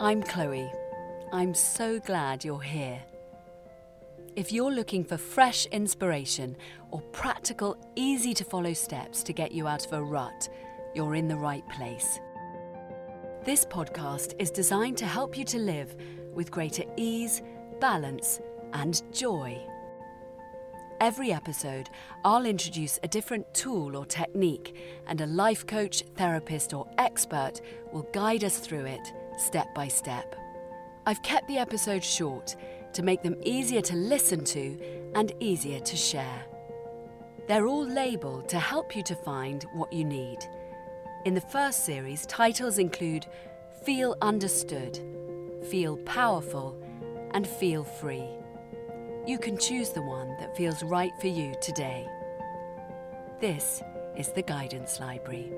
I'm Chloe. I'm so glad you're here. If you're looking for fresh inspiration or practical, easy to follow steps to get you out of a rut, you're in the right place. This podcast is designed to help you to live with greater ease, balance, and joy. Every episode, I'll introduce a different tool or technique, and a life coach, therapist, or expert will guide us through it step by step. I've kept the episodes short to make them easier to listen to and easier to share. They're all labelled to help you to find what you need. In the first series, titles include Feel Understood, Feel Powerful, and Feel Free. You can choose the one that feels right for you today. This is the Guidance Library.